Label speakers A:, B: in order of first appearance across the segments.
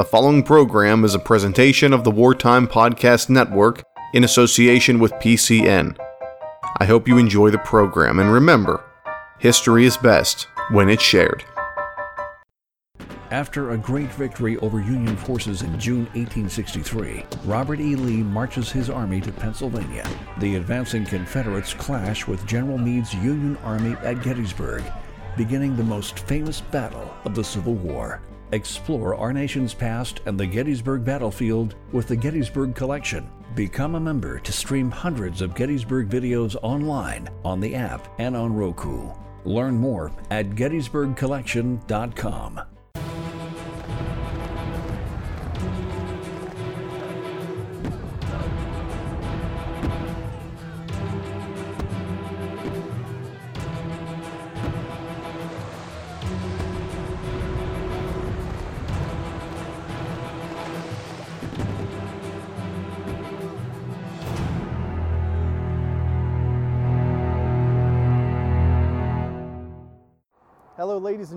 A: The following program is a presentation of the Wartime Podcast Network in association with PCN. I hope you enjoy the program and remember, history is best when it's shared.
B: After a great victory over Union forces in June 1863, Robert E. Lee marches his army to Pennsylvania. The advancing Confederates clash with General Meade's Union Army at Gettysburg, beginning the most famous battle of the Civil War. Explore our nation's past and the Gettysburg battlefield with the Gettysburg Collection. Become a member to stream hundreds of Gettysburg videos online, on the app, and on Roku. Learn more at gettysburgcollection.com.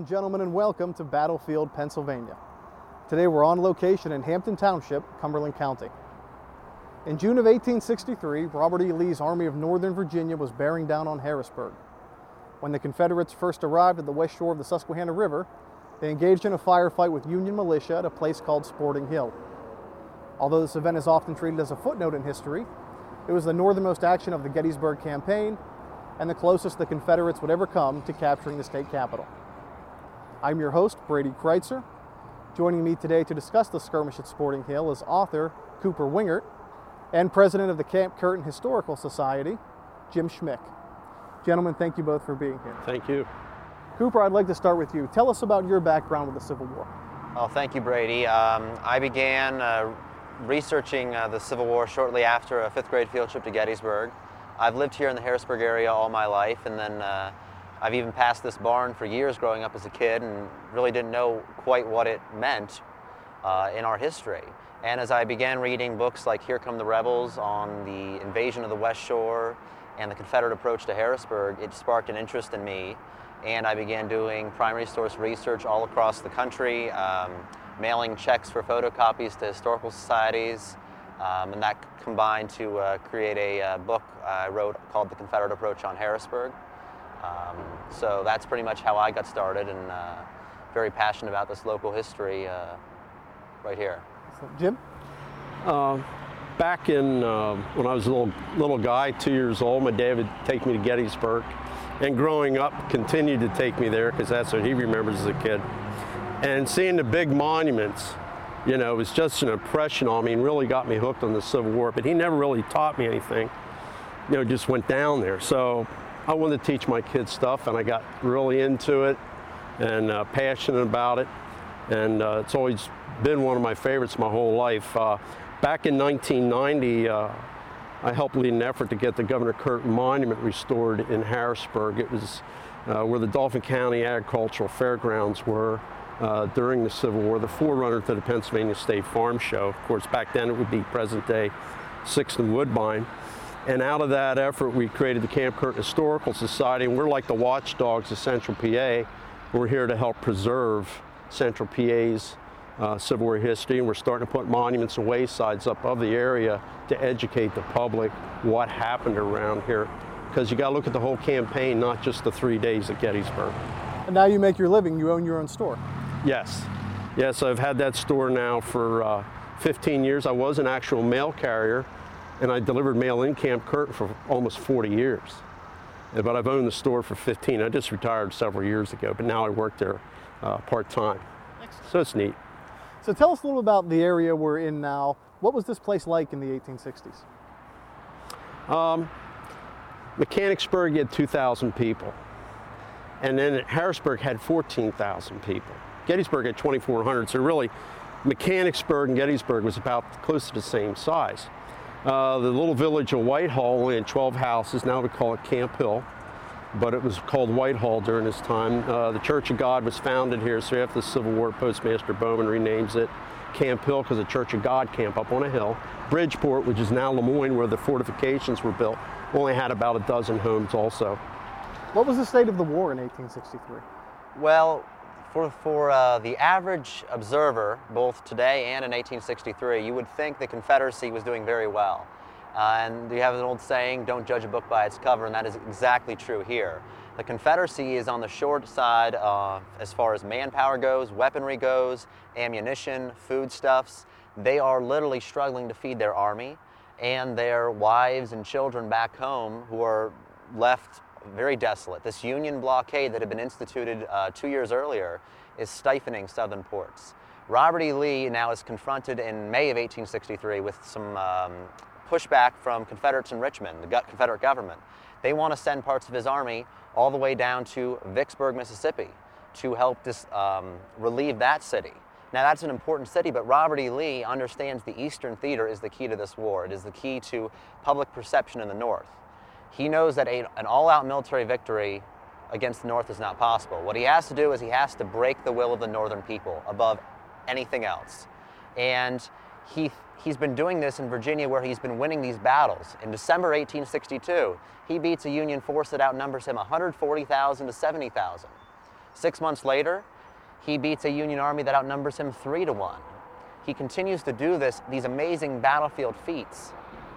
C: and gentlemen, and welcome to Battlefield, Pennsylvania. Today we're on location in Hampton Township, Cumberland County. In June of 1863, Robert E. Lee's Army of Northern Virginia was bearing down on Harrisburg. When the Confederates first arrived at the west shore of the Susquehanna River, they engaged in a firefight with Union militia at a place called Sporting Hill. Although this event is often treated as a footnote in history, it was the northernmost action of the Gettysburg Campaign and the closest the Confederates would ever come to capturing the state capital. I'm your host, Brady Crytzer. Joining me today to discuss the skirmish at Sporting Hill is author Cooper Wingert and president of the Camp Curtin Historical Society, Jim Schmick. Gentlemen, thank you both for being here.
D: Thank you.
C: Cooper, I'd like to start with you. Tell us about your background with the Civil War.
E: Well, thank you, Brady. Um, I began uh, researching uh, the Civil War shortly after a fifth grade field trip to Gettysburg. I've lived here in the Harrisburg area all my life, and then uh, I've even passed this barn for years growing up as a kid and really didn't know quite what it meant uh, in our history. And as I began reading books like Here Come the Rebels on the invasion of the West Shore and the Confederate approach to Harrisburg, it sparked an interest in me. And I began doing primary source research all across the country, um, mailing checks for photocopies to historical societies, um, and that combined to uh, create a uh, book I wrote called The Confederate Approach on Harrisburg. Um, so that's pretty much how I got started and uh, very passionate about this local history uh, right here.
C: Jim?
D: Uh, back in uh, when I was a little little guy, two years old, my dad would take me to Gettysburg, and growing up, continued to take me there because that's what he remembers as a kid. And seeing the big monuments, you know, it was just an impression on me and really got me hooked on the Civil War. But he never really taught me anything. You know, just went down there. So I wanted to teach my kids stuff, and I got really into it and uh, passionate about it. And uh, it's always been one of my favorites my whole life. Uh, back in 1990, uh, I helped lead an effort to get the Governor Curtin Monument restored in Harrisburg. It was uh, where the Dauphin County Agricultural Fairgrounds were uh, during the Civil War, the forerunner to the Pennsylvania State Farm Show. Of course, back then it would be present day Sixth and Woodbine. And out of that effort, we created the Camp Curtin Historical Society, and we're like the watchdogs of Central PA. We're here to help preserve Central PA's uh, Civil War history, and we're starting to put monuments and waysides up of the area to educate the public what happened around here. Because you got to look at the whole campaign, not just the three days at Gettysburg.
C: And now you make your living, you own your own store.
D: Yes. Yes, I've had that store now for uh, 15 years. I was an actual mail carrier, and I delivered mail in Camp Curtin for almost 40 years. But I've owned the store for 15. I just retired several years ago, but now I work there uh, part time. So it's neat.
C: So tell us a little about the area we're in now. What was this place like in the 1860s?
D: Um, Mechanicsburg had 2,000 people. And then Harrisburg had 14,000 people. Gettysburg had 2,400. So really, Mechanicsburg and Gettysburg was about close to the same size. Uh, the little village of Whitehall only had 12 houses. Now we call it Camp Hill, but it was called Whitehall during this time. Uh, the Church of God was founded here, so after the Civil War, Postmaster Bowman renames it Camp Hill because the Church of God camp up on a hill. Bridgeport, which is now Lemoyne, where the fortifications were built, only had about a dozen homes also.
C: What was the state of the war in 1863?
E: Well, For, for uh, the average observer, both today and in 1863, you would think the Confederacy was doing very well. Uh, and you have an old saying, don't judge a book by its cover, and that is exactly true here. The Confederacy is on the short side uh, as far as manpower goes, weaponry goes, ammunition, foodstuffs. They are literally struggling to feed their army and their wives and children back home who are left very desolate. This Union blockade that had been instituted uh, two years earlier is stifling southern ports. Robert E. Lee now is confronted in May of 1863 with some um, pushback from Confederates in Richmond, the Confederate government. They want to send parts of his army all the way down to Vicksburg, Mississippi to help dis, um, relieve that city. Now, that's an important city, but Robert E. Lee understands the Eastern Theater is the key to this war. It is the key to public perception in the North. He knows that a, an all out military victory against the North is not possible. What he has to do is he has to break the will of the Northern people above anything else. And he, he's been doing this in Virginia where he's been winning these battles. In December 1862, he beats a Union force that outnumbers him 140,000 to 70,000. Six months later, he beats a Union army that outnumbers him three to one. He continues to do this, these amazing battlefield feats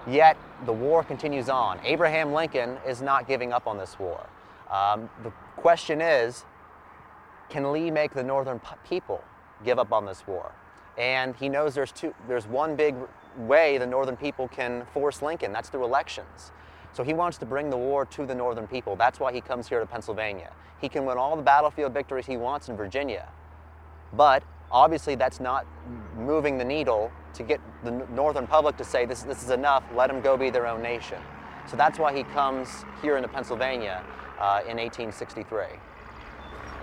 E: Yet the war continues on. Abraham Lincoln is not giving up on this war. Um, the question is can Lee make the Northern people give up on this war? And he knows there's, two, there's one big way the Northern people can force Lincoln that's through elections. So he wants to bring the war to the Northern people. That's why he comes here to Pennsylvania. He can win all the battlefield victories he wants in Virginia, but obviously that's not moving the needle to get the northern public to say this, this is enough, let them go be their own nation. So that's why he comes here into Pennsylvania uh, in 1863.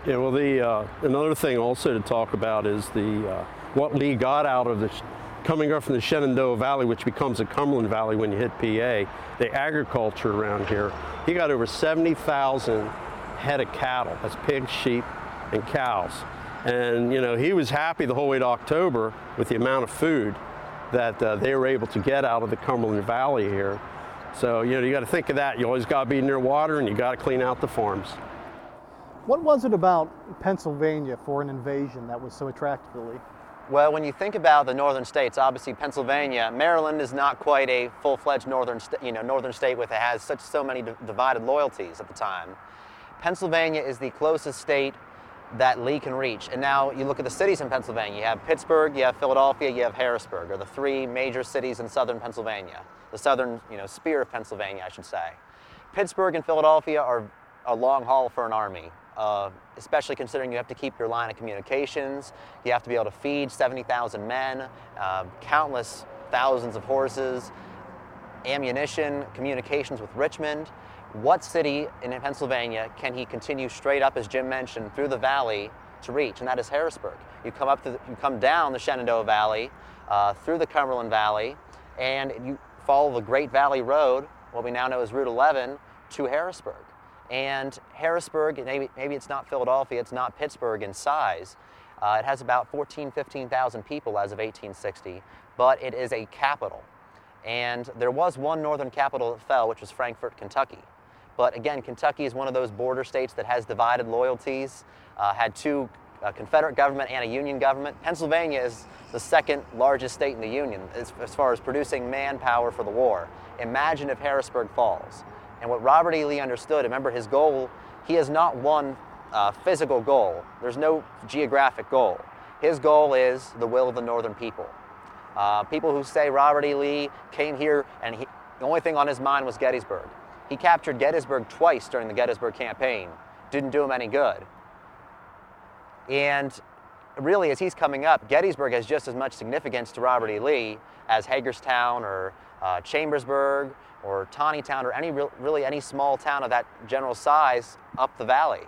D: Yeah, well, the uh, another thing also to talk about is the uh, what Lee got out of this coming up from the Shenandoah Valley, which becomes the Cumberland Valley when you hit PA. The agriculture around here, he got over 70,000 head of cattle. That's pigs, sheep, and cows. And you know, he was happy the whole way to October with the amount of food that uh, they were able to get out of the Cumberland Valley here. So you know, you got to think of that. You always got to be near water, and you got to clean out the farms.
C: What was it about Pennsylvania for an invasion that was so attractive to Lee?
E: Well, when you think about the northern states, obviously Pennsylvania, Maryland is not quite a full-fledged northern, you know, northern state with it has such so many divided loyalties at the time. Pennsylvania is the closest state that Lee can reach. And now you look at the cities in Pennsylvania. You have Pittsburgh, you have Philadelphia, you have Harrisburg, are the three major cities in southern Pennsylvania, the southern you know, spear of Pennsylvania, I should say. Pittsburgh and Philadelphia are a long haul for an army, uh, especially considering you have to keep your line of communications, you have to be able to feed 70,000 men, uh, countless thousands of horses, ammunition, communications with Richmond what city in Pennsylvania can he continue straight up, as Jim mentioned, through the valley to reach, and that is Harrisburg. You come up the, you come down the Shenandoah Valley, uh, through the Cumberland Valley, and you follow the Great Valley Road, what we now know as Route 11, to Harrisburg. And Harrisburg, maybe, maybe it's not Philadelphia, it's not Pittsburgh in size. Uh, it has about 14, 15,000 people as of 1860, but it is a capital. And there was one northern capital that fell, which was Frankfort, Kentucky. But again, Kentucky is one of those border states that has divided loyalties, uh, had two a uh, Confederate government and a Union government. Pennsylvania is the second largest state in the Union as, as, far as producing manpower for the war. Imagine if Harrisburg falls. And what Robert E. Lee understood, remember his goal, he has not one uh, physical goal. There's no geographic goal. His goal is the will of the northern people. Uh, people who say Robert E. Lee came here and he, the only thing on his mind was Gettysburg. He captured Gettysburg twice during the Gettysburg campaign. Didn't do him any good. And really, as he's coming up, Gettysburg has just as much significance to Robert E. Lee as Hagerstown or uh, Chambersburg or Taneytown or any really any small town of that general size up the valley.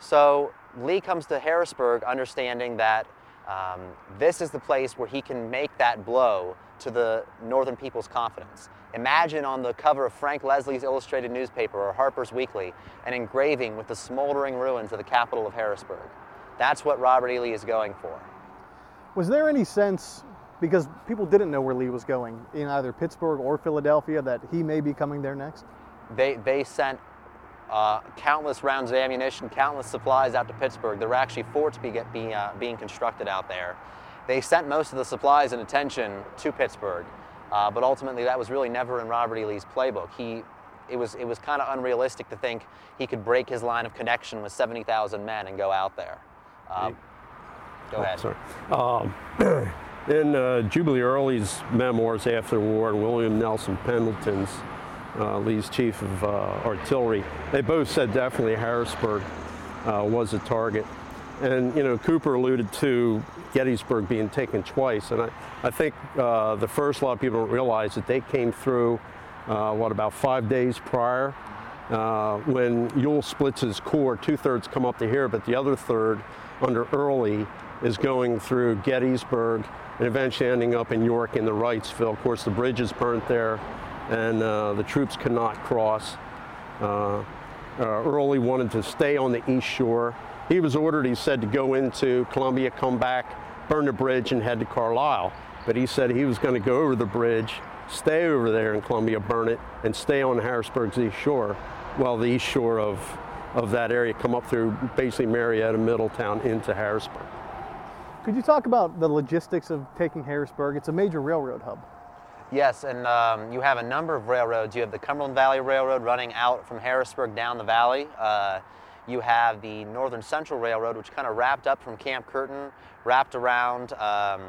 E: So Lee comes to Harrisburg understanding that um, this is the place where he can make that blow to the northern people's confidence. Imagine on the cover of Frank Leslie's illustrated newspaper or Harper's Weekly an engraving with the smoldering ruins of the capital of Harrisburg. That's what Robert E. Lee is going for.
C: Was there any sense, because people didn't know where Lee was going, in either Pittsburgh or Philadelphia, that he may be coming there next?
E: They, they sent uh, countless rounds of ammunition, countless supplies out to Pittsburgh. There were actually forts be, be, uh, being constructed out there. They sent most of the supplies and attention to Pittsburgh, uh, but ultimately that was really never in Robert E. Lee's playbook. He, it was, it was kind of unrealistic to think he could break his line of connection with 70,000 men and go out there. Uh, go
D: Oh,
E: ahead.
D: sorry. Um, in uh, Jubal Early's memoirs after the war, and William Nelson Pendleton's, uh, Lee's chief of uh, artillery, they both said definitely Harrisburg uh, was a target. And, you know, Cooper alluded to Gettysburg being taken twice. And I, I think uh, the first, a lot of people don't realize that they came through, uh, what, about five days prior uh, when Ewell splits his corps, two thirds come up to here, but the other third, under Early, is going through Gettysburg and eventually ending up in York in the Wrightsville. Of course, the bridge is burnt there, and uh, the troops cannot cross. Uh, uh, Early wanted to stay on the east shore. He was ordered, he said, to go into Columbia, come back, burn the bridge, and head to Carlisle. But he said he was going to go over the bridge, stay over there in Columbia, burn it, and stay on Harrisburg's east shore. Well, the east shore of, of that area come up through basically Marietta, Middletown, into Harrisburg.
C: Could you talk about the logistics of taking Harrisburg? It's a major railroad hub.
E: Yes, and um, you have a number of railroads. You have the Cumberland Valley Railroad running out from Harrisburg down the valley. Uh, you have the Northern Central Railroad, which kind of wrapped up from Camp Curtin, wrapped around, um,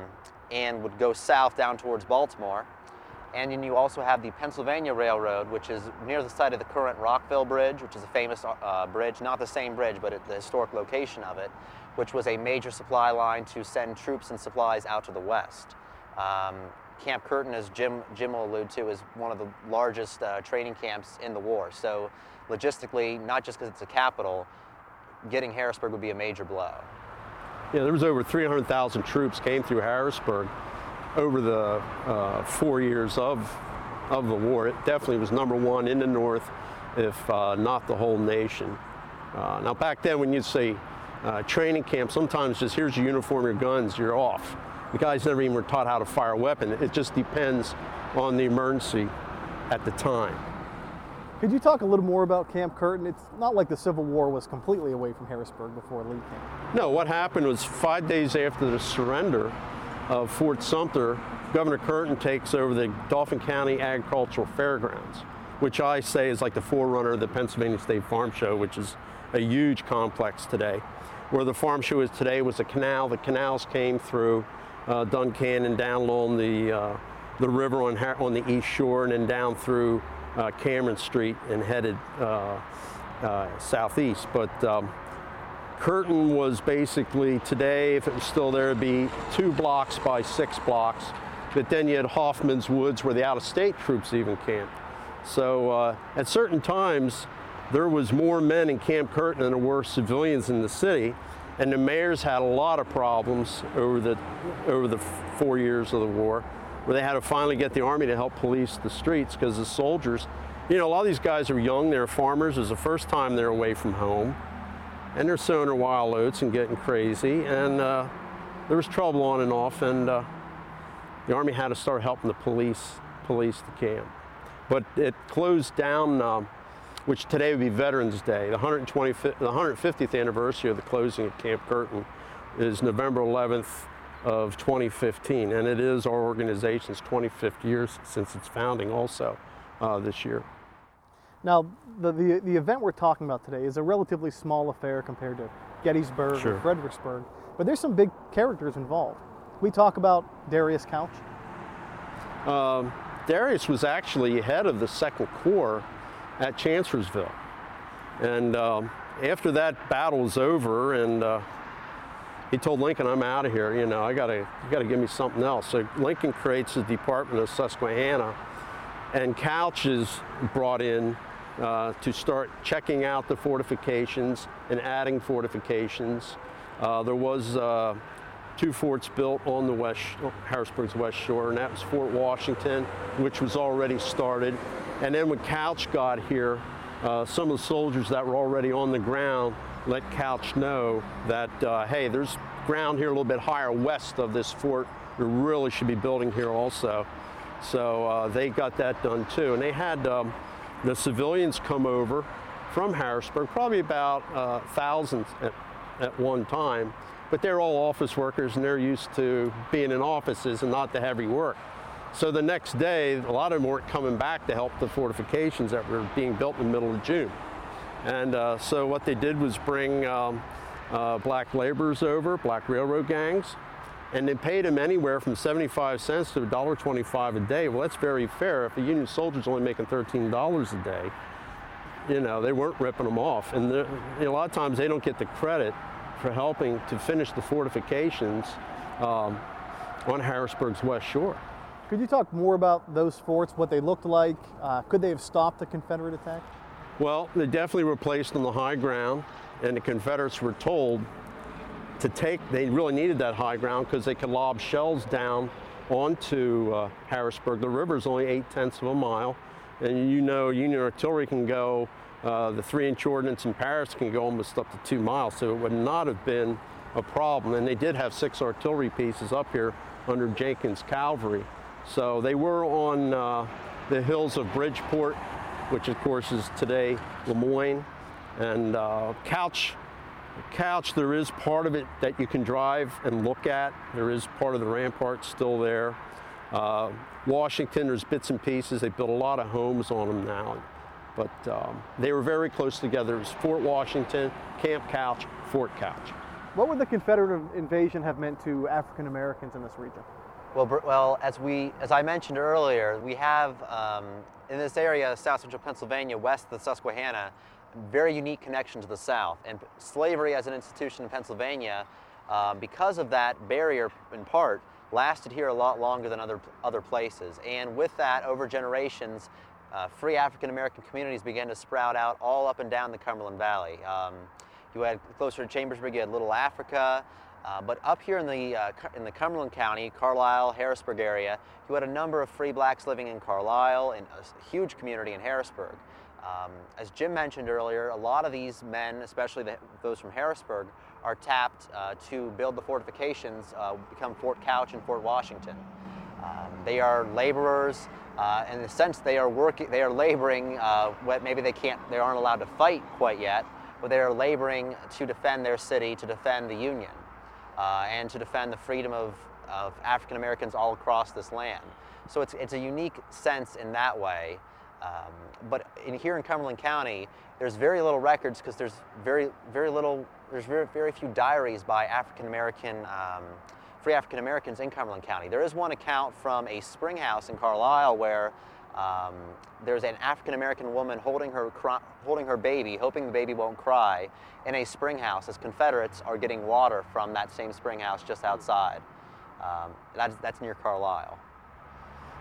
E: and would go south down towards Baltimore. And then you also have the Pennsylvania Railroad, which is near the site of the current Rockville Bridge, which is a famous uh, bridge, not the same bridge, but the historic location of it, which was a major supply line to send troops and supplies out to the west. Um, Camp Curtin, as Jim, Jim will allude to, is one of the largest uh, training camps in the war. So logistically, not just because it's a capital, getting Harrisburg would be a major blow.
D: Yeah, there was over 300,000 troops came through Harrisburg over the uh, four years of, of the war. It definitely was number one in the North, if uh, not the whole nation. Uh, now, back then, when you'd say uh, training camp, sometimes just here's your uniform, your guns, you're off. The guys never even were taught how to fire a weapon. It just depends on the emergency at the time.
C: Could you talk a little more about Camp Curtin? It's not like the Civil War was completely away from Harrisburg before Lee came.
D: No, what happened was five days after the surrender of Fort Sumter, Governor Curtin takes over the Dauphin County Agricultural Fairgrounds, which I say is like the forerunner of the Pennsylvania State Farm Show, which is a huge complex today. Where the farm show is today was a canal. The canals came through uh, and down along the, uh, the river on, on the east shore and then down through uh, Cameron Street and headed uh, uh, southeast. But um, Curtin was basically today, if it was still there, it'd be two blocks by six blocks. But then you had Hoffman's Woods where the out of state troops even camped. So uh, at certain times, there was more men in Camp Curtin than there were civilians in the city. And the mayors had a lot of problems over the, over the four years of the war where they had to finally get the army to help police the streets because the soldiers, you know, a lot of these guys are young, they're farmers, it was the first time they're away from home and they're sowing their wild oats and getting crazy. And uh, there was trouble on and off, and uh, the army had to start helping the police police the camp. But it closed down, um, which today would be Veterans Day. The 125th, the 150th anniversary of the closing of Camp Curtin is November 11th of 2015, and it is our organization's 25th year since its founding, also uh, this year.
C: Now, the, the, the event we're talking about today is a relatively small affair compared to Gettysburg
D: Sure.
C: or Fredericksburg, but there's some big characters involved. We talk about Darius Couch.
D: Um, Darius was actually head of the Second Corps at Chancellorsville. And um, after that battle was over, and uh, he told Lincoln, "I'm out of here. You know, I gotta, you gotta give me something else." So Lincoln creates the Department of Susquehanna, and Couch is brought in uh, to start checking out the fortifications and adding fortifications. Uh, there was uh, two forts built on the west, Harrisburg's west shore, and that was Fort Washington, which was already started. And then when Couch got here, uh, some of the soldiers that were already on the ground let Couch know that, uh, hey, there's ground here a little bit higher west of this fort. We really should be building here also. So uh, they got that done too. And they had um, the civilians come over from Harrisburg, probably about uh, thousands at, at one time. But they're all office workers and they're used to being in offices and not the heavy work. So the next day, a lot of them weren't coming back to help the fortifications that were being built in the middle of June. And uh, so what they did was bring um, uh, black laborers over, black railroad gangs, and they paid them anywhere from 75 cents to $1.25 a day. Well, that's very fair. If a Union soldier's only making $13 a day, you know, they weren't ripping them off. And a lot of times they don't get the credit for helping to finish the fortifications um, on Harrisburg's West Shore.
C: Could you talk more about those forts, what they looked like? Uh, could they have stopped the Confederate attack?
D: Well, they definitely were placed on the high ground, and the Confederates were told to take, they really needed that high ground because they could lob shells down onto uh, Harrisburg. The river is only eight tenths of a mile, and you know Union artillery can go, uh, the three inch ordnance in Parrotts can go almost up to two miles, so it would not have been a problem. And they did have six artillery pieces up here under Jenkins Cavalry. So they were on uh, the hills of Bridgeport, which of course is today Lemoyne, and uh, Couch couch, there is part of it that you can drive and look at. There is part of the rampart still there. Uh, Washington, there's bits and pieces. They built a lot of homes on them now. But um, they were very close together. It was Fort Washington, Camp Couch, Fort Couch.
C: What would the Confederate invasion have meant to African Americans in this region?
E: Well, well, as we, as I mentioned earlier, we have um, in this area, South Central Pennsylvania, west of the Susquehanna, very unique connection to the South. And slavery as an institution in Pennsylvania, uh, because of that barrier in part, lasted here a lot longer than other, other places. And with that, over generations, uh, free African American communities began to sprout out all up and down the Cumberland Valley. Um, you had closer to Chambersburg, you had Little Africa, uh, but up here in the, uh, in the Cumberland County, Carlisle, Harrisburg area, you had a number of free blacks living in Carlisle and a huge community in Harrisburg. Um, as Jim mentioned earlier, a lot of these men, especially the, those from Harrisburg, are tapped uh, to build the fortifications, uh, become Fort Couch and Fort Washington. Um, they are laborers. Uh, in the sense, they are working, they are laboring. Maybe they can't, they aren't allowed to fight quite yet, but they are laboring to defend their city, to defend the Union, uh, and to defend the freedom of, of African Americans all across this land. So it's, it's a unique sense in that way. Um, but in, here in Cumberland County, there's very little records because there's very, very little, there's very, very few diaries by African American, um, free African Americans in Cumberland County. There is one account from a spring house in Carlisle where um, there's an African American woman holding her, holding her baby, hoping the baby won't cry, in a spring house as Confederates are getting water from that same spring house just outside. Um, that's, that's near Carlisle.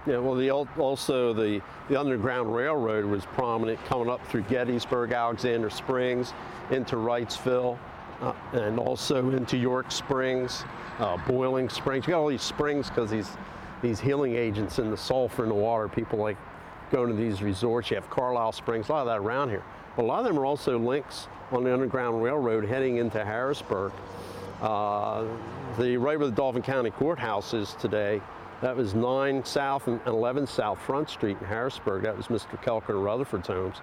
D: Yeah, well, the, also the, the Underground Railroad was prominent coming up through Gettysburg, Alexander Springs, into Wrightsville, uh, and also into York Springs, uh, Boiling Springs. You got all these springs because these these healing agents in the sulfur in the water. People like going to these resorts. You have Carlisle Springs, a lot of that around here. But a lot of them are also links on the Underground Railroad heading into Harrisburg. Uh, the right where the Dauphin County Courthouse is today that was 9 South and 11 South Front Street in Harrisburg. That was Mr. Kelker and Rutherford's homes.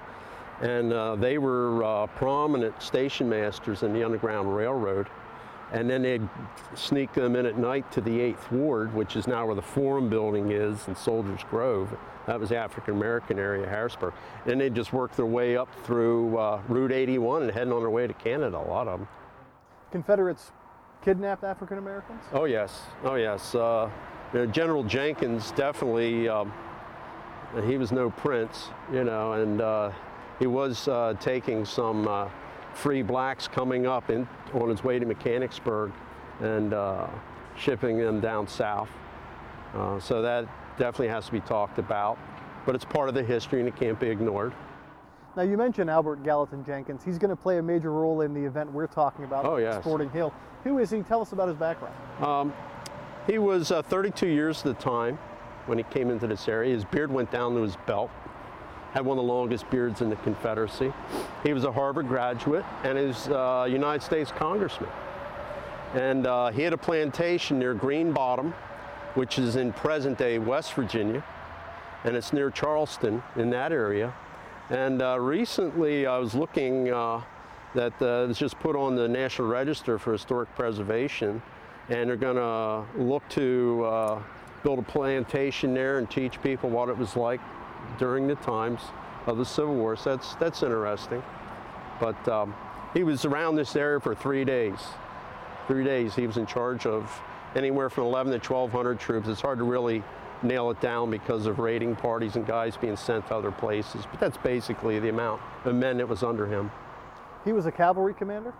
D: And uh, they were uh, prominent station masters in the Underground Railroad. And then they'd sneak them in at night to the 8th Ward, which is now where the Forum Building is in Soldiers Grove. That was the African American area of Harrisburg. And they'd just work their way up through uh, Route 81 and heading on their way to Canada, a lot of them.
C: Confederates kidnapped African Americans?
D: Oh, yes. Oh, yes. Uh, you know, General Jenkins definitely, um, he was no prince, you know, and uh, he was uh, taking some uh, free blacks coming up in, on its way to Mechanicsburg and uh, shipping them down south. Uh, so that definitely has to be talked about, but it's part of the history and it can't be ignored.
C: Now you mentioned Albert Gallatin Jenkins. He's going to play a major role in the event we're talking about,
D: oh, yes.
C: Sporting Hill. Who is he? Tell us about his background. Um,
D: he was uh, 32 years at the time when he came into this area. His beard went down to his belt. Had one of the longest beards in the Confederacy. He was a Harvard graduate and is a United States congressman. And uh, he had a plantation near Green Bottom, which is in present-day West Virginia, and it's near Charleston in that area. And uh, recently I was looking uh, that uh, it's just put on the National Register for Historic Preservation, and they're going to look to uh, build a plantation there and teach people what it was like during the times of the Civil War. So that's, that's interesting. But um, he was around this area for three days. Three days. He was in charge of anywhere from 11 to 1,200 troops. It's hard to really nail it down because of raiding parties and guys being sent to other places. But that's basically the amount of men that was under him.
C: He was a cavalry commander?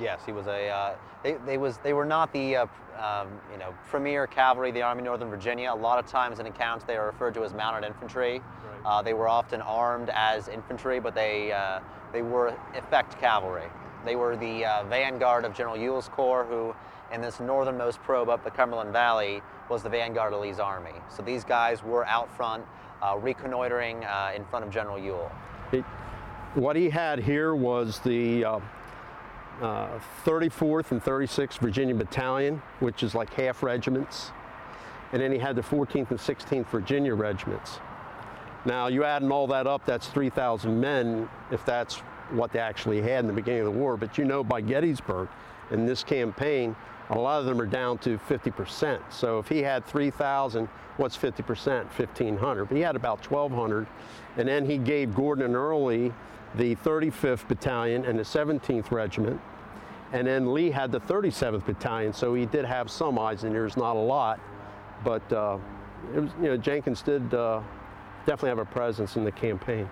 E: Yes, he was a. Uh, they, they was they were not the uh, um, you know premier cavalry the Army of Northern Virginia. A lot of times in accounts they are referred to as mounted infantry. Right. Uh, they were often armed as infantry, but they uh, they were effect cavalry. They were the uh, vanguard of General Ewell's corps, who in this northernmost probe up the Cumberland Valley was the vanguard of Lee's army. So these guys were out front, uh, reconnoitering in front of General Ewell.
D: It, what he had here was the uh, 34th and 36th Virginia Battalion, which is like half regiments. And then he had the 14th and 16th Virginia regiments. Now, you add all that up, that's 3,000 men, if that's what they actually had in the beginning of the war. But you know, by Gettysburg, in this campaign, a lot of them are down to 50%. So if he had 3,000, what's 50%? 1,500. But he had about 1,200. And then he gave Gordon and Early the 35th Battalion and the 17th Regiment. And then Lee had the 37th Battalion, so he did have some Eiseners, not a lot. But uh, it was, you know, Jenkins did uh, definitely have a presence in the campaign.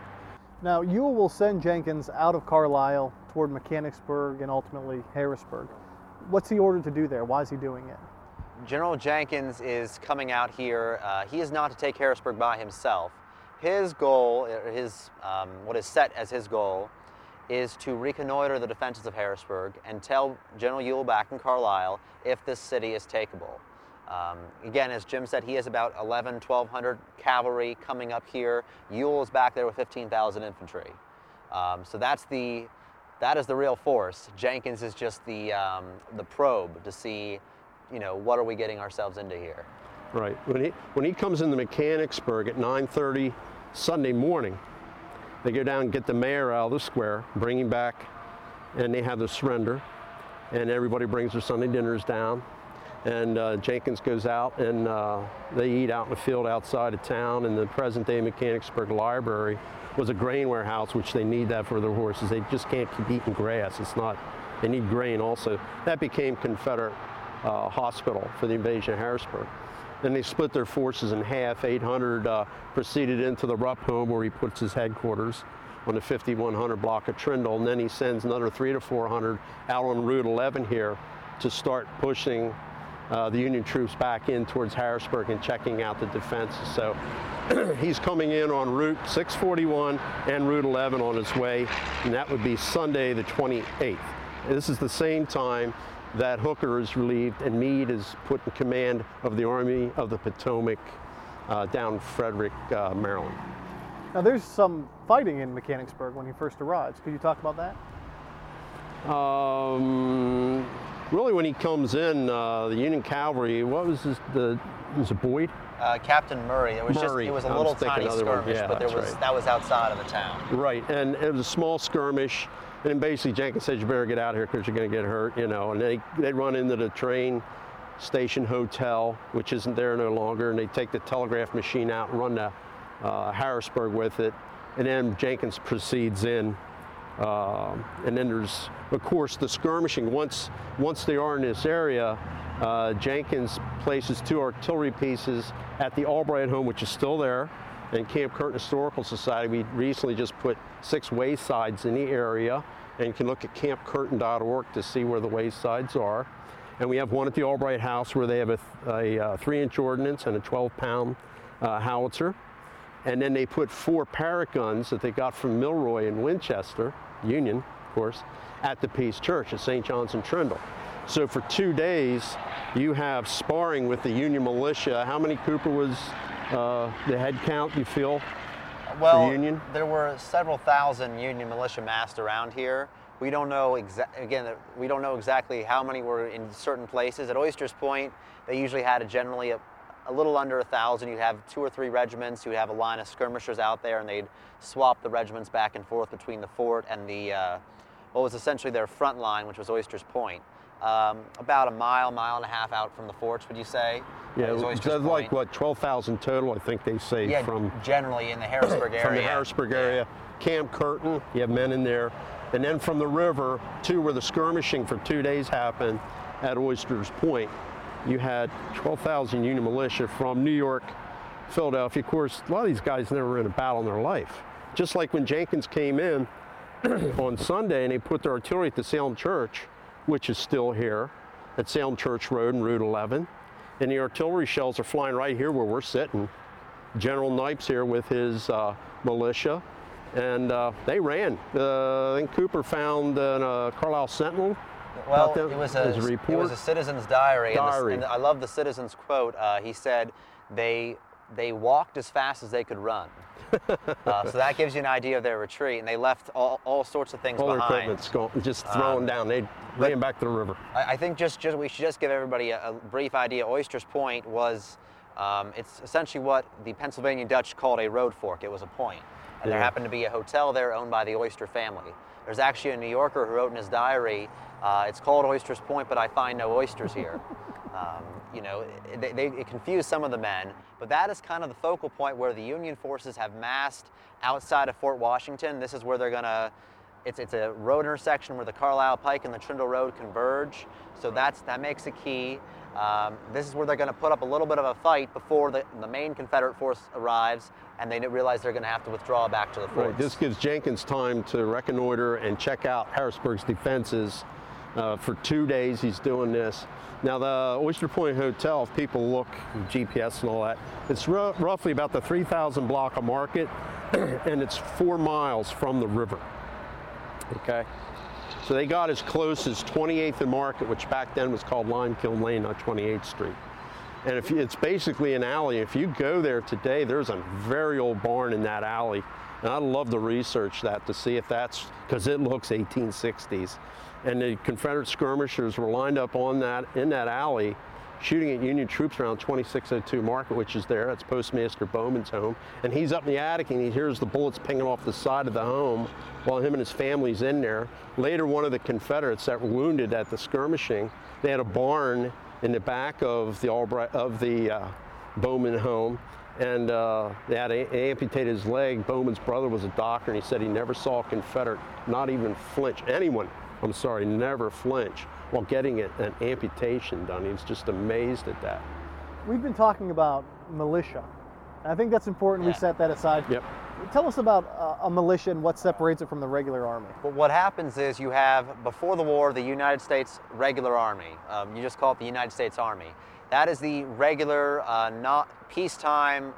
C: Now, Ewell will send Jenkins out of Carlisle toward Mechanicsburg and ultimately Harrisburg. What's he ordered to do there? Why is he doing it?
E: General Jenkins is coming out here. Uh, he is not to take Harrisburg by himself. His goal, his um, what is set as his goal, is to reconnoiter the defenses of Harrisburg and tell General Ewell back in Carlisle if this city is takeable. Um, again, as Jim said, he has about 11, 1,200 cavalry coming up here. Ewell is back there with 15,000 infantry. Um, so that's the, that is the real force. Jenkins is just the, um, the probe to see, you know, what are we getting ourselves into here.
D: Right. When he, when he comes into Mechanicsburg at 9.30 Sunday morning, they go down and get the mayor out of the square, bring him back, and they have the surrender. And everybody brings their Sunday dinners down. And uh, Jenkins goes out and uh, they eat out in the field outside of town. And the present day Mechanicsburg Library was a grain warehouse, which they need that for their horses. They just can't keep eating grass. It's not, they need grain also. That became Confederate uh, hospital for the invasion of Harrisburg. Then they split their forces in half. 800 uh, proceeded into the Rupp home where he puts his headquarters on the 5100 block of Trindle. And then he sends another three to 400 out on Route 11 here to start pushing uh, the Union troops back in towards Harrisburg and checking out the defenses. So he's coming in on Route 641 and Route 11 on his way, and that would be Sunday the 28th. And this is the same time that Hooker is relieved and Meade is put in command of the Army of the Potomac uh, down Frederick, uh, Maryland.
C: Now there's some fighting in Mechanicsburg when he first arrives. Could you talk about that?
D: Um, really, when he comes in, uh, the Union Cavalry, what was this, the, was it Boyd?
E: Uh, Captain Murray. It was
D: Murray.
E: just it was a little
D: was
E: tiny skirmish,
D: yeah,
E: but there was
D: right.
E: that was outside of the town.
D: Right, and it was a small skirmish. And basically Jenkins said, you better get out of here because you're going to get hurt, you know. And they, they run into the train station hotel, which isn't there no longer, and they take the telegraph machine out and run to uh, Harrisburg with it. And then Jenkins proceeds in. Uh, and then there's, of course, the skirmishing. Once, once they are in this area, uh, Jenkins places two artillery pieces at the Albright home, which is still there and Camp Curtin Historical Society, we recently just put six waysides in the area, and you can look at campcurtin.org to see where the waysides are. And we have one at the Albright House where they have a, a, a uh, three-inch ordnance and a 12-pound uh, howitzer. And then they put four Parrott guns that they got from Milroy in Winchester, Union, of course, at the Peace Church at St. John's and Trindle. So for two days, you have sparring with the Union militia. How many Cooper was uh, the head count you feel
E: well,
D: Union?
E: There were several thousand Union militia massed around here. We don't know exactly, again, we don't know exactly how many were in certain places. At Oyster's Point, they usually had a generally a, a little under a thousand. You'd have two or three regiments. You'd have a line of skirmishers out there, and they'd swap the regiments back and forth between the fort and the uh, what was essentially their front line, which was Oysters Point. Um, about a mile, mile and a half out from the forts, would you say?
D: Yeah,
E: is
D: it
E: Oysters
D: does like
E: Point.
D: what 12,000 total, I think they say
E: Yeah,
D: from
E: generally in the Harrisburg area.
D: from the Harrisburg area. Camp Curtin, you have men in there, and then from the river to where the skirmishing for two days happened at Oysters Point, you had 12,000 Union militia from New York, Philadelphia. Of course, a lot of these guys never were in a battle in their life. Just like when Jenkins came in on Sunday and they put their artillery at the Salem Church, which is still here at Salem Church Road and Route 11, and the artillery shells are flying right here where we're sitting. General Knipe's here with his uh, militia, and uh, they ran. Uh, I think Cooper found in a Carlisle Sentinel.
E: Well, it was a, it was a citizen's diary. and the-
D: Diary.
E: And, I love the citizen's quote. Uh, he said, "They they walked as fast as they could run." uh, so that gives you an idea of their retreat, and they left all, all sorts of things
D: All
E: behind.
D: equipment's gone, just thrown down. They ran back to the river.
E: I, I think just, just we should just give everybody a, a brief idea. Oysters Point was um, it's essentially what the Pennsylvania Dutch called a road fork. It was a point, and there happened to be a hotel there owned by the Oyster family. There's actually a New Yorker who wrote in his diary, uh, "It's called Oysters Point, but I find no oysters here." um, you know, they, they, it confused some of the men, but that is kind of the focal point where the Union forces have massed outside of Fort Washington. This is where they're gonna it's, it's a road intersection where the Carlisle Pike and the Trindle Road converge. So that's that makes it key. Um, this is where they're going to put up a little bit of a fight before the, the main Confederate force arrives, and they realize they're going to have to withdraw back to the fort.
D: Right. This gives Jenkins time to reconnoiter and check out Harrisburg's defenses. Uh, for two days, he's doing this. Now, the Oyster Point Hotel, if people look GPS and all that, it's ru- roughly about the 3,000 block of Market, and it's four miles from the river. Okay. So they got as close as 28th and Market, which back then was called Limekiln Lane, not 28th Street. And if you, it's basically an alley. If you go there today, there's a very old barn in that alley. And I'd love to research that to see if that's, because it looks 1860s. And the Confederate skirmishers were lined up on that, in that alley, shooting at Union troops around 2602 Market, which is there. That's Postmaster Bowman's home. And he's up in the attic and he hears the bullets pinging off the side of the home while him and his family's in there. Later, one of the Confederates that were wounded at the skirmishing, they had a barn in the back of the Albright, of the uh, Bowman home. And uh, they had a, amputated his leg. Bowman's brother was a doctor, and he said he never saw a Confederate not even flinch. Anyone, I'm sorry, never flinch while getting an amputation done. He was just amazed at that.
C: We've been talking about militia. And I think that's important we set that aside.
D: Yep.
C: Tell us about uh, a militia and what separates it from the regular army.
E: But what happens is you have, before the war, the United States regular army. Um, you just call it the United States Army. That is the regular, uh, not peacetime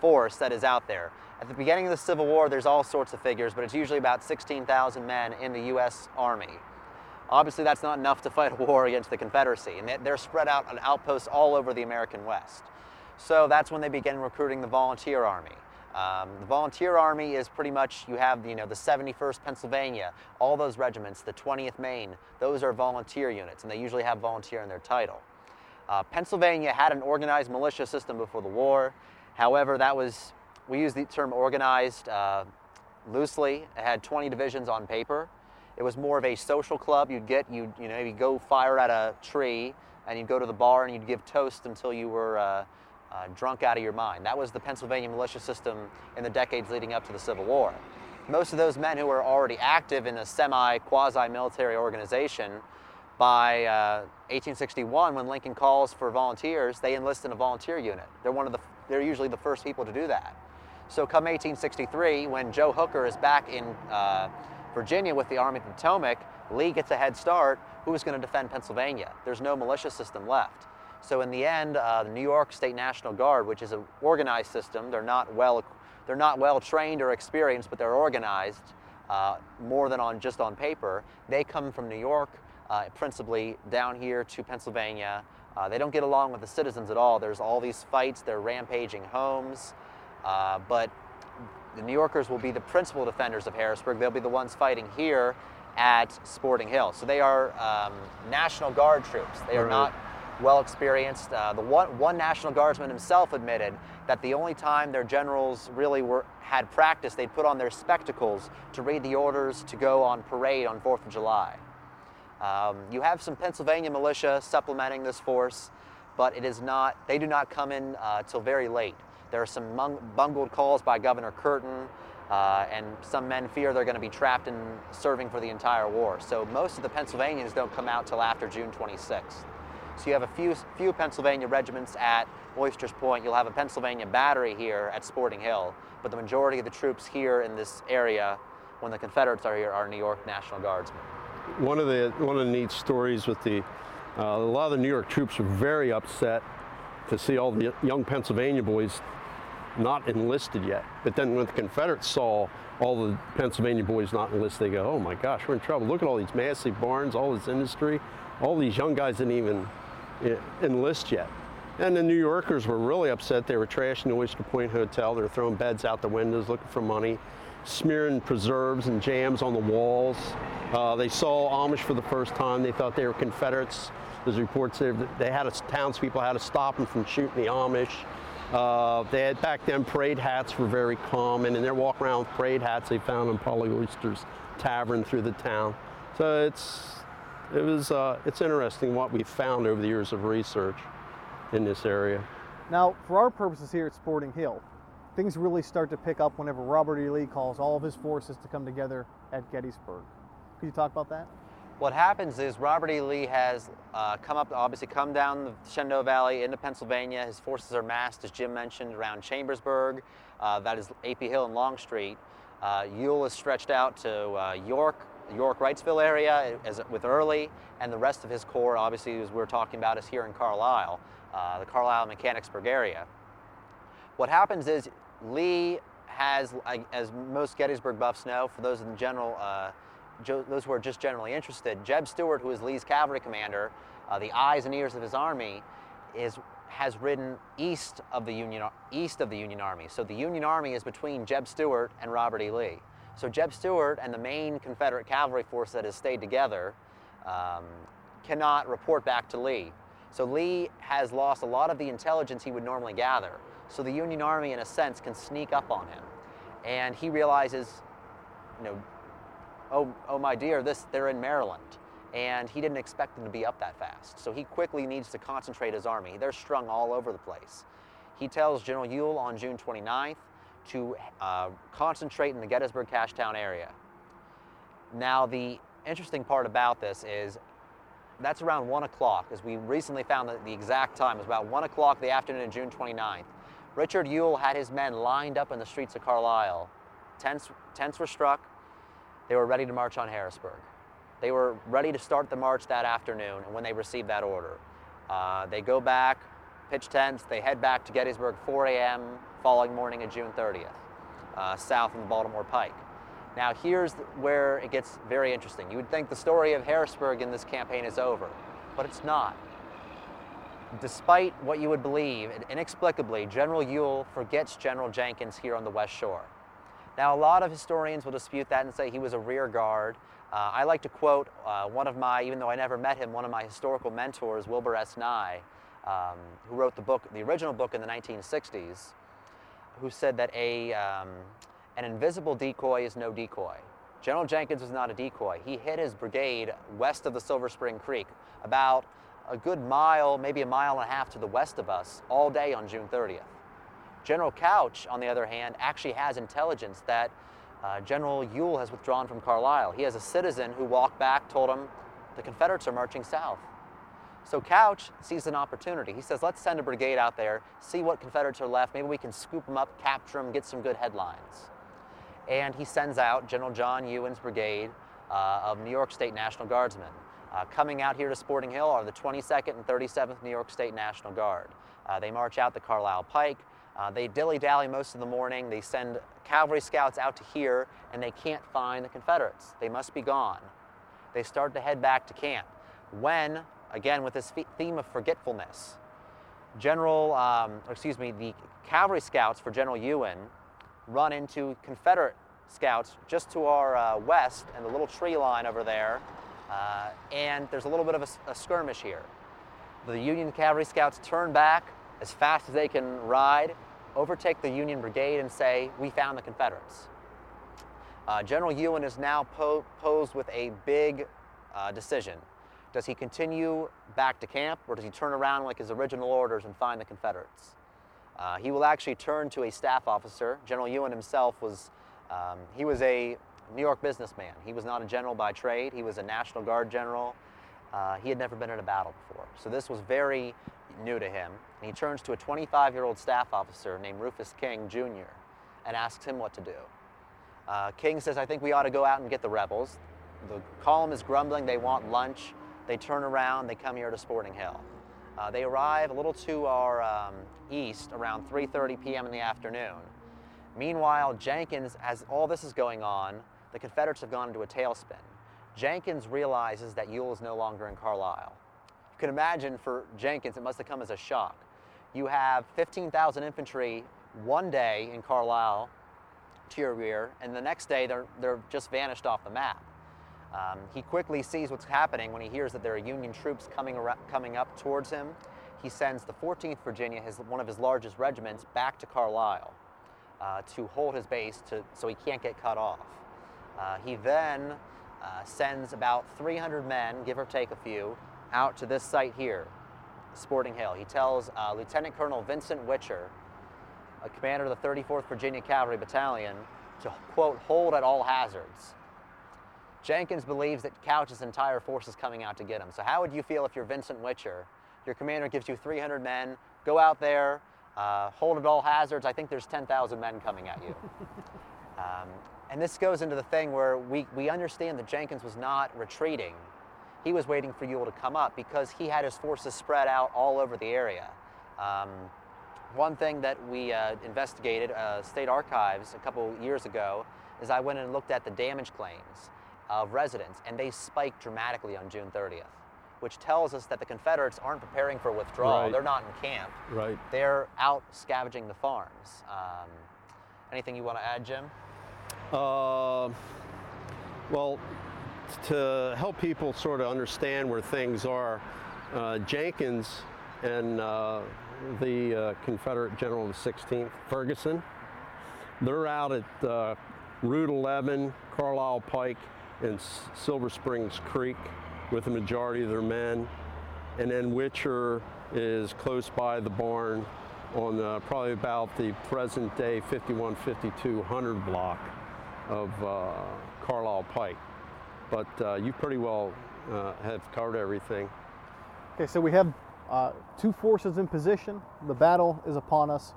E: force that is out there. At the beginning of the Civil War, there's all sorts of figures, but it's usually about 16,000 men in the U.S. Army. Obviously, that's not enough to fight a war against the Confederacy, and they- they're spread out on outposts all over the American West. So that's when they begin recruiting the volunteer army. Um, the volunteer army is pretty much you have you know the 71st Pennsylvania, all those regiments, the 20th Maine. Those are volunteer units, and they usually have volunteer in their title. Uh, Pennsylvania had an organized militia system before the war. However, that was we use the term organized uh, loosely. It had 20 divisions on paper. It was more of a social club. You'd get you you know you'd go fire at a tree, and you'd go to the bar and you'd give toast until you were uh, uh, drunk out of your mind. That was the Pennsylvania militia system in the decades leading up to the Civil War. Most of those men who were already active in a semi quasi military organization by uh, 1861, when Lincoln calls for volunteers, they enlist in a volunteer unit. They're one of the they're usually the first people to do that. So come 1863, when Joe Hooker is back in uh, Virginia with the Army of the Potomac, Lee gets a head start. Who is going to defend Pennsylvania? There's no militia system left. So in the end, uh, the New York State National Guard, which is an organized system, they're not well they're not well trained or experienced, but they're organized uh, more than on just on paper. They come from New York, uh, principally down here to Pennsylvania. Uh, they don't get along with the citizens at all. There's all these fights. They're rampaging homes, uh, but the New Yorkers will be the principal defenders of Harrisburg. They'll be the ones fighting here at Sporting Hill. So they are um, National Guard troops. They are
D: Right.
E: not well experienced. Uh, the one, one National Guardsman himself admitted that the only time their generals really were, had practice, they'd put on their spectacles to read the orders to go on parade on 4th of July. Um, you have some Pennsylvania militia supplementing this force, but it is not, they do not come in uh, till very late. There are some bungled calls by Governor Curtin, uh, and some men fear they're going to be trapped in serving for the entire war. So most of the Pennsylvanians don't come out till after June 26th. So you have a few, few Pennsylvania regiments at Oysters Point. You'll have a Pennsylvania battery here at Sporting Hill, but the majority of the troops here in this area, when the Confederates are here, are New York National Guardsmen.
D: One of the one of the neat stories with the uh, a lot of the New York troops were very upset to see all the young Pennsylvania boys not enlisted yet. But then when the Confederates saw all the Pennsylvania boys not enlisted, they go, oh my gosh, we're in trouble. Look at all these massive barns, all this industry. All these young guys didn't even enlist yet. And the New Yorkers were really upset. They were trashing the Oyster Point Hotel. They were throwing beds out the windows looking for money, smearing preserves and jams on the walls. Uh, they saw Amish for the first time. They thought they were Confederates. There's reports that they had a, townspeople had to stop them from shooting the Amish. Uh, they had back then parade hats were very common, and they're walking around with parade hats they found in Polly Oyster's tavern through the town. So it's it was uh, it's interesting what we've found over the years of research in this area.
C: Now, for our purposes here at Sporting Hill, things really start to pick up whenever Robert E. Lee calls all of his forces to come together at Gettysburg. Could you talk about that?
E: What happens is Robert E. Lee has uh, come up, obviously come down the Shenandoah Valley into Pennsylvania. His forces are massed, as Jim mentioned, around Chambersburg. Uh, that is AP Hill and Longstreet. Uh, Ewell is stretched out to uh, York, York Wrightsville area as, with Early, and the rest of his corps, obviously, as we are talking about, is here in Carlisle, uh, the Carlisle Mechanicsburg area. What happens is Lee has, as most Gettysburg buffs know, for those in general, uh, those who are just generally interested, Jeb Stuart, who is Lee's cavalry commander, uh, the eyes and ears of his army, is has ridden east of the Union east of the Union Army. So the Union Army is between Jeb Stuart and Robert E. Lee. So Jeb Stuart and the main Confederate cavalry force that has stayed together um, cannot report back to Lee. So Lee has lost a lot of the intelligence he would normally gather. So the Union Army, in a sense, can sneak up on him. And he realizes, you know, oh, oh my dear, this, they're in Maryland. And he didn't expect them to be up that fast. So he quickly needs to concentrate his army. They're strung all over the place. He tells General Ewell on June 29th to uh, concentrate in the Gettysburg Cashtown area. Now, the interesting part about this is that's around 1 o'clock, as we recently found that the exact time was about 1 o'clock the afternoon of June 29th. Richard Ewell had his men lined up in the streets of Carlisle. Tents, tents were struck. They were ready to march on Harrisburg. They were ready to start the march that afternoon when they received that order. Uh, they go back, pitch tents, they head back to Gettysburg 4 a.m following morning of June 30th, uh, south of the Baltimore Pike. Now here's where it gets very interesting. You would think the story of Harrisburg in this campaign is over, but it's not. Despite what you would believe, inexplicably, General Ewell forgets General Jenkins here on the West Shore. Now, a lot of historians will dispute that and say he was a rear guard. Uh, I like to quote uh, one of my, even though I never met him, one of my historical mentors, Wilbur S. Nye, um, who wrote the book, the original book in the 1960s who said that a, um, an invisible decoy is no decoy. General Jenkins was not a decoy. He hid his brigade west of the Silver Spring Creek, about a good mile, maybe a mile and a half to the west of us, all day on June 30th. General Couch, on the other hand, actually has intelligence that uh, General Ewell has withdrawn from Carlisle. He has a citizen who walked back, told him the Confederates are marching south. So Couch sees an opportunity. He says, let's send a brigade out there, see what Confederates are left. Maybe we can scoop them up, capture them, get some good headlines. And he sends out General John Ewen's brigade uh, of New York State National Guardsmen. Uh, coming out here to Sporting Hill are the 22nd and 37th New York State National Guard. Uh, they march out the Carlisle Pike. Uh, they dilly-dally most of the morning. They send cavalry scouts out to here, and they can't find the Confederates. They must be gone. They start to head back to camp. When again with this theme of forgetfulness. General, um, excuse me, the cavalry scouts for General Ewen run into Confederate scouts just to our uh, west and the little tree line over there, uh, and there's a little bit of a, a, skirmish here. The Union cavalry scouts turn back as fast as they can ride, overtake the Union brigade, and say, We found the Confederates. Uh, General Ewen is now po- posed with a big uh, decision. Does he continue back to camp, or does he turn around like his original orders and find the Confederates? Uh, he will actually turn to a staff officer. General Ewen himself was, um, he was a New York businessman. He was not a general by trade. He was a National Guard general. Uh, he had never been in a battle before. So this was very new to him. And he turns to a 25-year-old staff officer named Rufus King Jr. and asks him what to do. Uh, King says, I think we ought to go out and get the rebels. The column is grumbling, they want lunch. They turn around, they come here to Sporting Hill. Uh, they arrive a little to our um, east around 3.30 p.m. in the afternoon. Meanwhile, Jenkins, as all this is going on, the Confederates have gone into a tailspin. Jenkins realizes that Ewell is no longer in Carlisle. You can imagine for Jenkins, it must have come as a shock. You have 15,000 infantry one day in Carlisle to your rear, and the next day they're, they're just vanished off the map. Um, he quickly sees what's happening when he hears that there are Union troops coming, coming up towards him. He sends the 14th Virginia, his, one of his largest regiments, back to Carlisle uh, to hold his base to, so he can't get cut off. Uh, he then uh, sends about 300 men, give or take a few, out to this site here, Sporting Hill. He tells uh, Lieutenant Colonel Vincent Witcher, a commander of the 34th Virginia Cavalry Battalion, to quote, hold at all hazards. Jenkins believes that Couch's entire force is coming out to get him. So how would you feel if you're Vincent Witcher? Your commander gives you 300 men, go out there, uh, hold at all hazards. I think there's 10,000 men coming at you. um, and this goes into the thing where we, we understand that Jenkins was not retreating. He was waiting for Ewell to come up because he had his forces spread out all over the area. Um, one thing that we uh, investigated, uh, State Archives, a couple years ago, is I went and looked at the damage claims of residents, and they spiked dramatically on June 30th, which tells us that the Confederates aren't preparing for withdrawal.
D: Right.
E: They're not in camp.
D: Right.
E: They're out scavenging the farms. Um, anything you want to add, Jim?
D: Uh, well, to help people sort of understand where things are, uh, Jenkins and uh, the uh, Confederate General of the 16th, Ferguson, they're out at uh, Route 11, Carlisle Pike, and Silver Springs Creek with the majority of their men. And then Witcher is close by the barn on uh, probably about the present day 515200 block of uh, Carlisle Pike. But uh, you pretty well uh, have covered everything.
C: Okay, so we have uh, two forces in position. The battle is upon us.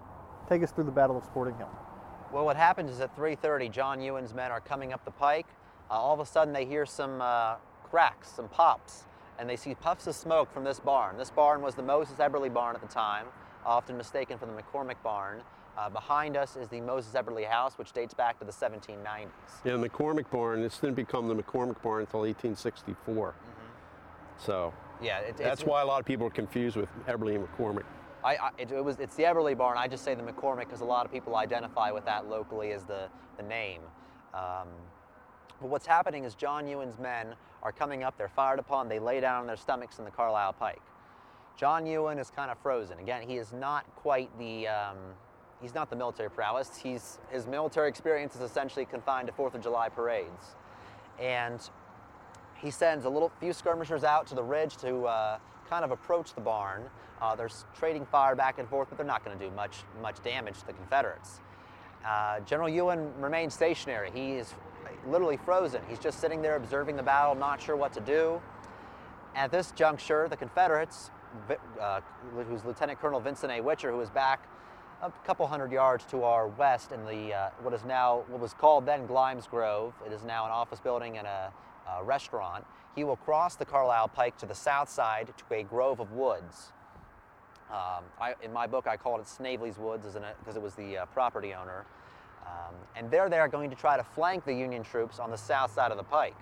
C: Take us through the Battle of Sporting Hill.
E: Well, what happens is at 3:30, John Ewen's men are coming up the pike. Uh, all of a sudden, they hear some uh, cracks, some pops, and they see puffs of smoke from this barn. This barn was the Moses Eberly barn at the time, often mistaken for the McCormick barn. Uh, behind us is the Moses Eberly house, which dates back to the 1790s.
D: Yeah, the McCormick barn, this didn't become the McCormick barn until 1864. So
E: Yeah, it,
D: that's why a lot of people are confused with Eberly and McCormick.
E: I, I, it, it was, it's the Eberly barn. I just say the McCormick because a lot of people identify with that locally as the, the name. Um, but what's happening is John Ewen's men are coming up. They're fired upon. They lay down on their stomachs in the Carlisle Pike. John Ewen is kind of frozen. Again, he is not quite the um, he's not the military prowess. He's his military experience is essentially confined to Fourth of July parades, and he sends a little few skirmishers out to the ridge to uh, kind of approach the barn. Uh, they're trading fire back and forth, but they're not going to do much much damage to the Confederates. Uh, General Ewen remains stationary. He is literally frozen. He's just sitting there observing the battle, not sure what to do. At this juncture, the Confederates, uh, who's Lieutenant Colonel Vincent A. Witcher, who is back a couple hundred yards to our west in the uh, what is now what was called then Glimes Grove. It is now an office building and a, a restaurant. He will cross the Carlisle Pike to the south side to a grove of woods. Um, I, in my book, I called it Snavely's Woods because it was the uh, property owner. Um, and there they're going to try to flank the Union troops on the south side of the pike.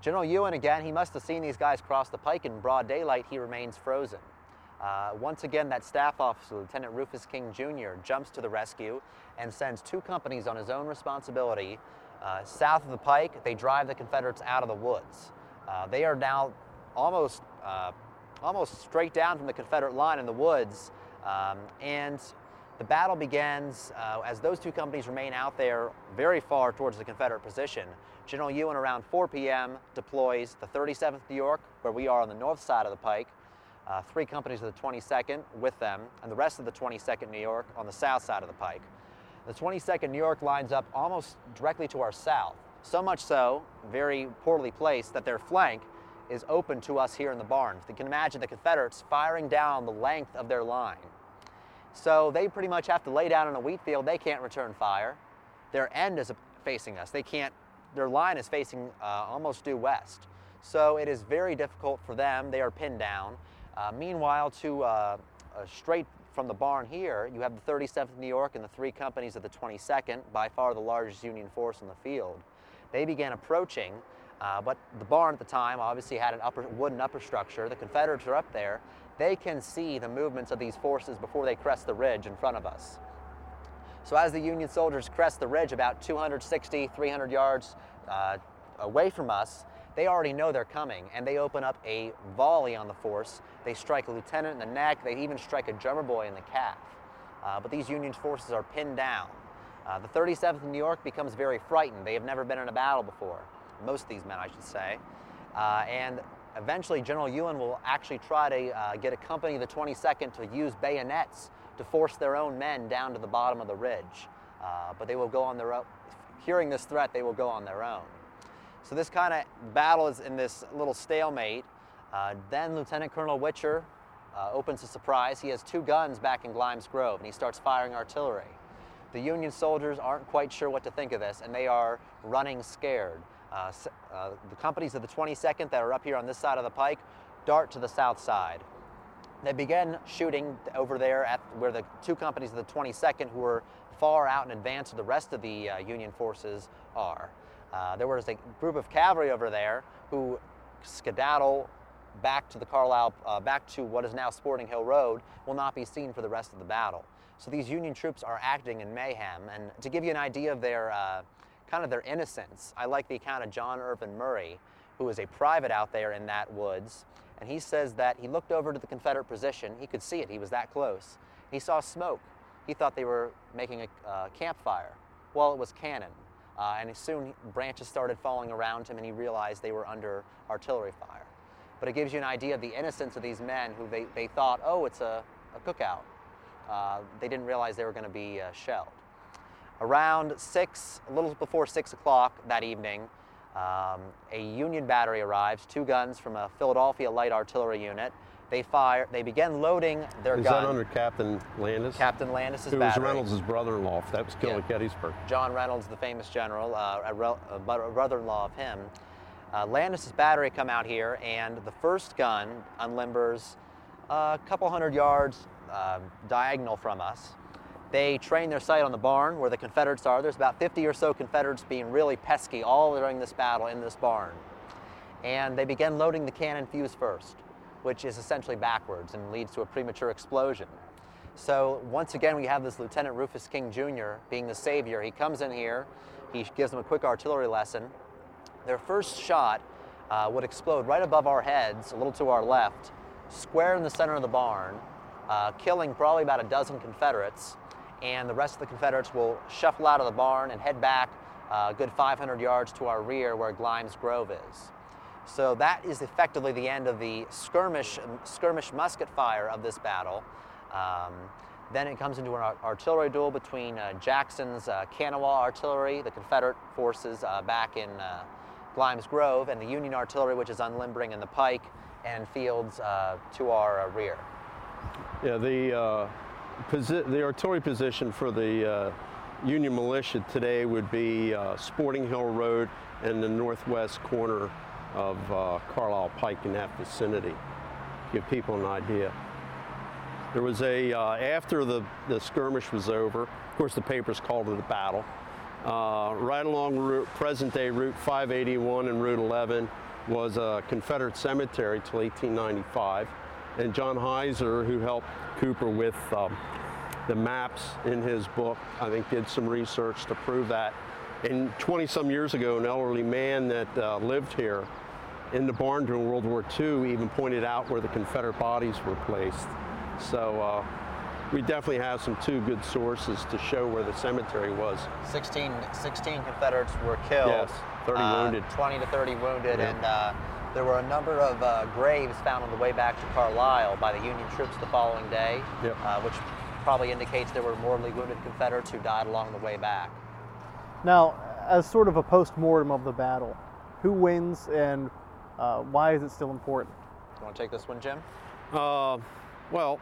E: General Ewen, again, he must have seen these guys cross the pike in broad daylight. He remains frozen. Uh, once again, that staff officer, Lieutenant Rufus King Jr., jumps to the rescue and sends two companies on his own responsibility uh, south of the pike. They drive the Confederates out of the woods. Uh, they are now almost uh, almost straight down from the Confederate line in the woods. Um, and the battle begins uh, as those two companies remain out there very far towards the Confederate position. General Ewen around 4 p.m. deploys the 37th New York, where we are on the north side of the pike, uh, three companies of the 22nd with them, and the rest of the 22nd New York on the south side of the pike. The 22nd New York lines up almost directly to our south, so much so, very poorly placed, that their flank is open to us here in the barns. You can imagine the Confederates firing down the length of their line. So they pretty much have to lay down in a wheat field. They can't return fire. Their end is facing us. They can't, their line is facing uh, almost due west. So it is very difficult for them. They are pinned down. Uh, meanwhile, to uh, uh straight from the barn here, you have the 37th New York and the three companies of the 22nd, by far the largest Union force in the field. They began approaching, uh, but the barn at the time obviously had an upper, wooden upper structure. The Confederates are up there. They can see the movements of these forces before they crest the ridge in front of us. So as the Union soldiers crest the ridge about 260, 300 yards uh, away from us, they already know they're coming and they open up a volley on the force. They strike a lieutenant in the neck, they even strike a drummer boy in the calf. Uh, but these Union forces are pinned down. Uh, the 37th New York becomes very frightened. They have never been in a battle before. Most of these men, I should say. Uh, and eventually, General Ewen will actually try to uh, get a company of the 22nd to use bayonets to force their own men down to the bottom of the ridge. Uh, but they will go on their own. Hearing this threat, they will go on their own. So this kind of battle is in this little stalemate. Uh, then Lieutenant Colonel Witcher uh, opens a surprise. He has two guns back in Glimes Grove and he starts firing artillery. The Union soldiers aren't quite sure what to think of this and they are running scared. Uh, uh the companies of the 22nd that are up here on this side of the pike dart to the south side. They begin shooting over there at where the two companies of the 22nd who are far out in advance of the rest of the uh, Union forces are. Uh, there was a group of cavalry over there who skedaddle back to the Carlisle, uh, back to what is now Sporting Hill Road, will not be seen for the rest of the battle. So these Union troops are acting in mayhem. And to give you an idea of their uh, kind of their innocence, I like the account of John Irvin Murray, who is a private out there in that woods. And he says that he looked over to the Confederate position. He could see it. He was that close. He saw smoke. He thought they were making a uh, campfire. Well, it was cannon. Uh, and soon branches started falling around him and he realized they were under artillery fire. But it gives you an idea of the innocence of these men who they, they thought, oh, it's a, a cookout. Uh, they didn't realize they were going to be uh, shelled. Around 6, a little before 6 o'clock that evening, um, a Union battery arrives, two guns from a Philadelphia light artillery unit, they fire. They begin loading their guns.
D: Is
E: gun.
D: that under Captain Landis?
E: Captain Landis'
D: Who
E: battery.
D: was Reynolds' brother-in-law. That was killed
E: Yeah.
D: at Gettysburg.
E: John Reynolds, the famous general, uh, a, rel- a brother-in-law of him. Uh, Landis' battery come out here, and the first gun unlimbers a couple hundred yards uh, diagonal from us. They train their sight on the barn where the Confederates are. There's about 50 or so Confederates being really pesky all during this battle in this barn. And they begin loading the cannon fuse first which is essentially backwards and leads to a premature explosion. So once again, we have this Lieutenant Rufus King Jr. being the savior. He comes in here, he gives them a quick artillery lesson. Their first shot uh, would explode right above our heads, a little to our left, square in the center of the barn, uh, killing probably about a dozen Confederates. And the rest of the Confederates will shuffle out of the barn and head back uh, a good 500 yards to our rear where Glimes Grove is. So that is effectively the end of the skirmish, skirmish musket fire of this battle. Um, then it comes into an artillery duel between uh, Jackson's uh, Kanawha artillery, the Confederate forces uh, back in uh, Glimes Grove, and the Union artillery, which is unlimbering in the pike and fields uh, to our uh, rear.
D: Yeah, the, posi- the artillery position for the Union militia today would be Sporting Hill Road and the northwest corner of uh, Carlisle Pike in that vicinity. Give people an idea. There was a, uh, after the, the skirmish was over, of course the papers called it a battle, uh, right along route, present day Route 581 and Route 11 was a Confederate cemetery till 1895. And John Heiser, who helped Cooper with um, the maps in his book, I think did some research to prove that. And 20 some years ago, an elderly man that uh, lived here in the barn during World War II even pointed out where the Confederate bodies were placed. So uh, we definitely have some two good sources to show where the cemetery was.
E: 16, 16 Confederates were killed.
D: Yes, 30
E: uh,
D: wounded.
E: 20 to 30 wounded,
D: Yeah.
E: and uh, there were a number of uh, graves found on the way back to Carlisle by the Union troops the following day,
D: Yep.
E: uh, which probably indicates there were mortally wounded Confederates who died along the way back.
C: Now, as sort of a post-mortem of the battle, who wins and uh, why is it still important?
E: You want to take this one, Jim?
D: Uh, well,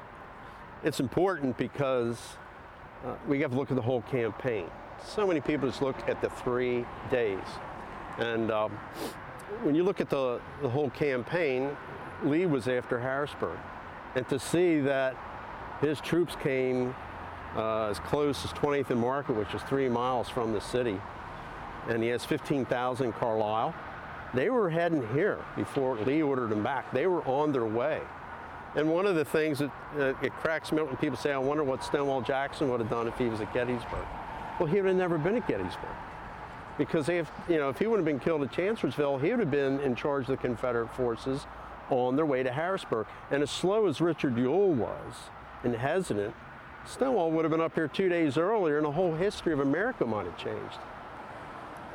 D: it's important because uh, we have to look at the whole campaign. So many people just look at the three days. And um, when you look at the, the whole campaign, Lee was after Harrisburg. And to see that his troops came uh, as close as 20th and Market, which is three miles from the city, and he has 15,000 Carlisle, they were heading here before Lee ordered them back. They were on their way. And one of the things that uh, it cracks me up when people say, I wonder what Stonewall Jackson would have done if he was at Gettysburg. Well, he would have never been at Gettysburg. Because if, you know, if he would have been killed at Chancellorsville, he would have been in charge of the Confederate forces on their way to Harrisburg. And as slow as Richard Ewell was and hesitant, Stonewall would have been up here two days earlier and the whole history of America might have changed.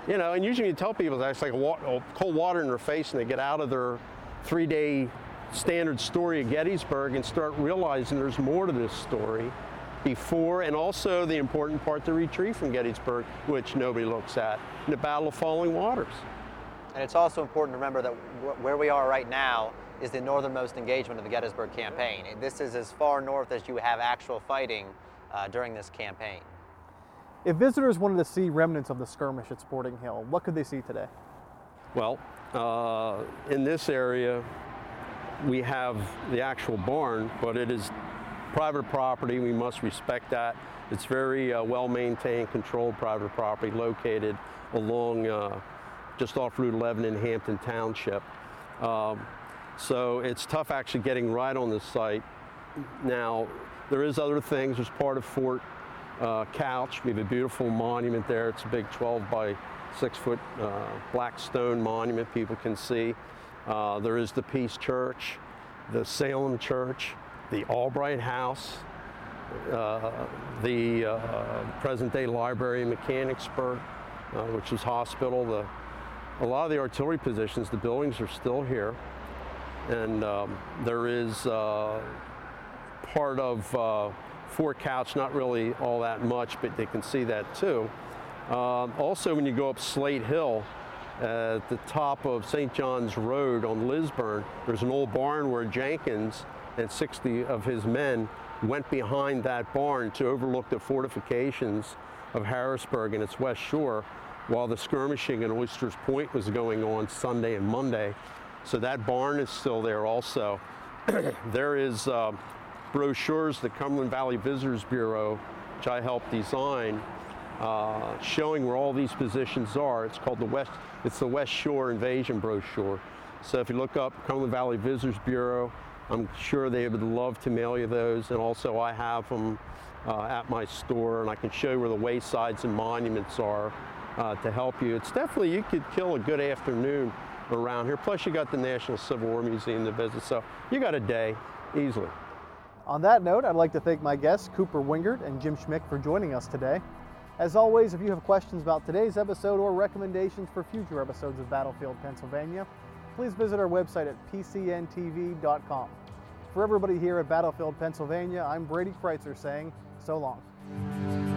D: You know, and usually you tell people that it's like cold water in their face and they get out of their three day standard story of Gettysburg and start realizing there's more to this story before and also the important part, the retreat from Gettysburg, which nobody looks at, the Battle of Falling Waters.
E: And it's also important to remember that wh- where we are right now is the northernmost engagement of the Gettysburg campaign. This is as far north as you have actual fighting uh, during this campaign.
C: If visitors wanted to see remnants of the skirmish at Sporting Hill, what could they see today?
D: Well, uh, in this area, we have the actual barn, but it is private property. We must respect that. It's very uh, well maintained, controlled private property located along uh, just off Route 11 in Hampton Township. Um, so it's tough actually getting right on the site. Now, there is other things. There's part of Fort uh, Couch. We have a beautiful monument there. It's a big 12 by 6 foot uh, black stone monument people can see. Uh, there is the Peace Church, the Salem Church, the Albright House, uh, the uh, present day library in Mechanicsburg, uh, which is hospital. The, a lot of the artillery positions, the buildings are still here. And um, there is uh, part of uh, Fort Couch, not really all that much, but they can see that too. Um, also, when you go up Slate Hill, at the top of St. John's Road on Lisburn, there's an old barn where Jenkins and 60 of his men went behind that barn to overlook the fortifications of Harrisburg and its west shore while the skirmishing at Oyster's Point was going on Sunday and Monday. So that barn is still there also. there is uh, brochures, the Cumberland Valley Visitors Bureau, which I helped design, uh, showing where all these positions are. It's called the West, it's the West Shore Invasion brochure. So if you look up Cumberland Valley Visitors Bureau, I'm sure they would love to mail you those. And also I have them uh, at my store and I can show you where the waysides and monuments are uh, to help you. It's definitely, you could kill a good afternoon around here. Plus you got the National Civil War Museum to visit. So you got a day easily.
C: On that note, I'd like to thank my guests, Cooper Wingert and Jim Schmick, for joining us today. As always, if you have questions about today's episode or recommendations for future episodes of Battlefield Pennsylvania, please visit our website at pcntv.com. For everybody here at Battlefield Pennsylvania, I'm Brady Crytzer saying so long.